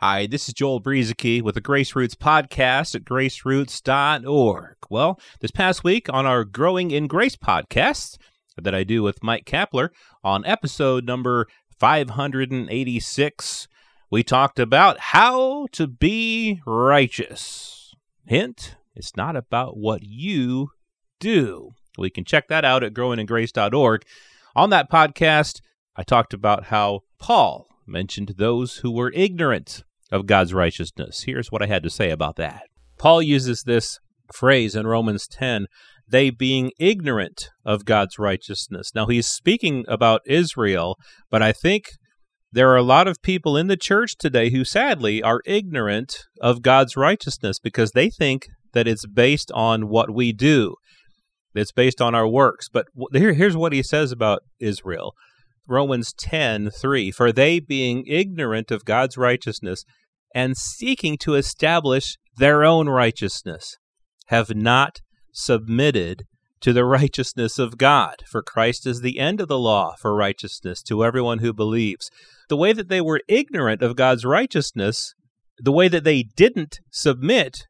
Hi, this is Joel Brueseke with the Grace Roots podcast at graceroots.org. Well, this past week on our Growing in Grace podcast that I do with Mike Kapler on episode number 586, we talked about how to be righteous. Hint, it's not about what you do. We can check that out at growingingrace.org. On that podcast, I talked about how Paul mentioned those who were ignorant of God's righteousness. Here's what I had to say about that. Paul uses this phrase in Romans 10 they being ignorant of God's righteousness. Now, he's speaking about Israel, but I think there are a lot of people in the church today who sadly are ignorant of God's righteousness because they think that it's based on what we do. It's based on our works. But here, here's what he says about Israel. Romans 10 3 For they, being ignorant of God's righteousness and seeking to establish their own righteousness, have not submitted to the righteousness of God. For Christ is the end of the law for righteousness to everyone who believes. The way that they were ignorant of God's righteousness, the way that they didn't submit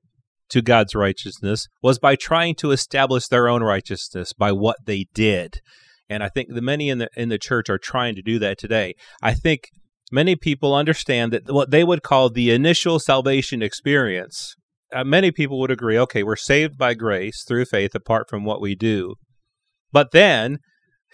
to God's righteousness was by trying to establish their own righteousness by what they did. And I think the many in the in the church are trying to do that today. I think many people understand that what they would call the initial salvation experience. Uh, many people would agree, okay, we're saved by grace through faith apart from what we do. But then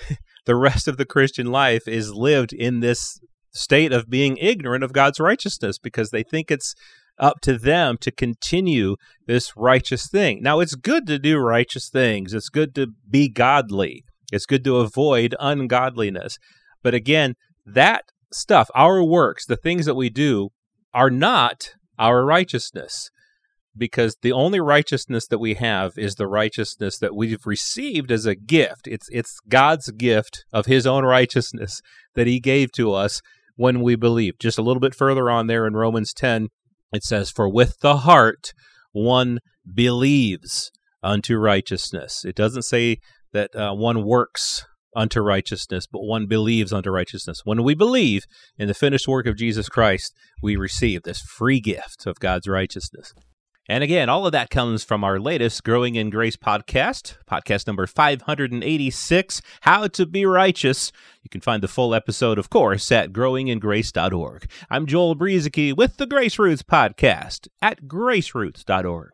the rest of the Christian life is lived in this state of being ignorant of God's righteousness because they think it's up to them to continue this righteous thing. Now, it's good to do righteous things, it's good to be godly, it's good to avoid ungodliness. But again, that stuff, our works, the things that we do, are not our righteousness. Because the only righteousness that we have is the righteousness that we've received as a gift. It's it's God's gift of his own righteousness that he gave to us when we believe. Just a little bit further on there in Romans 10, it says, For with the heart one believes unto righteousness. It doesn't say that uh, one works unto righteousness, but one believes unto righteousness. When we believe in the finished work of Jesus Christ, we receive this free gift of God's righteousness. And again, all of that comes from our latest Growing in Grace podcast, podcast number 586, How to Be Righteous. You can find the full episode, of course, at growingingrace.org. I'm Joel Brueseke with the Grace Roots podcast at graceroots.org.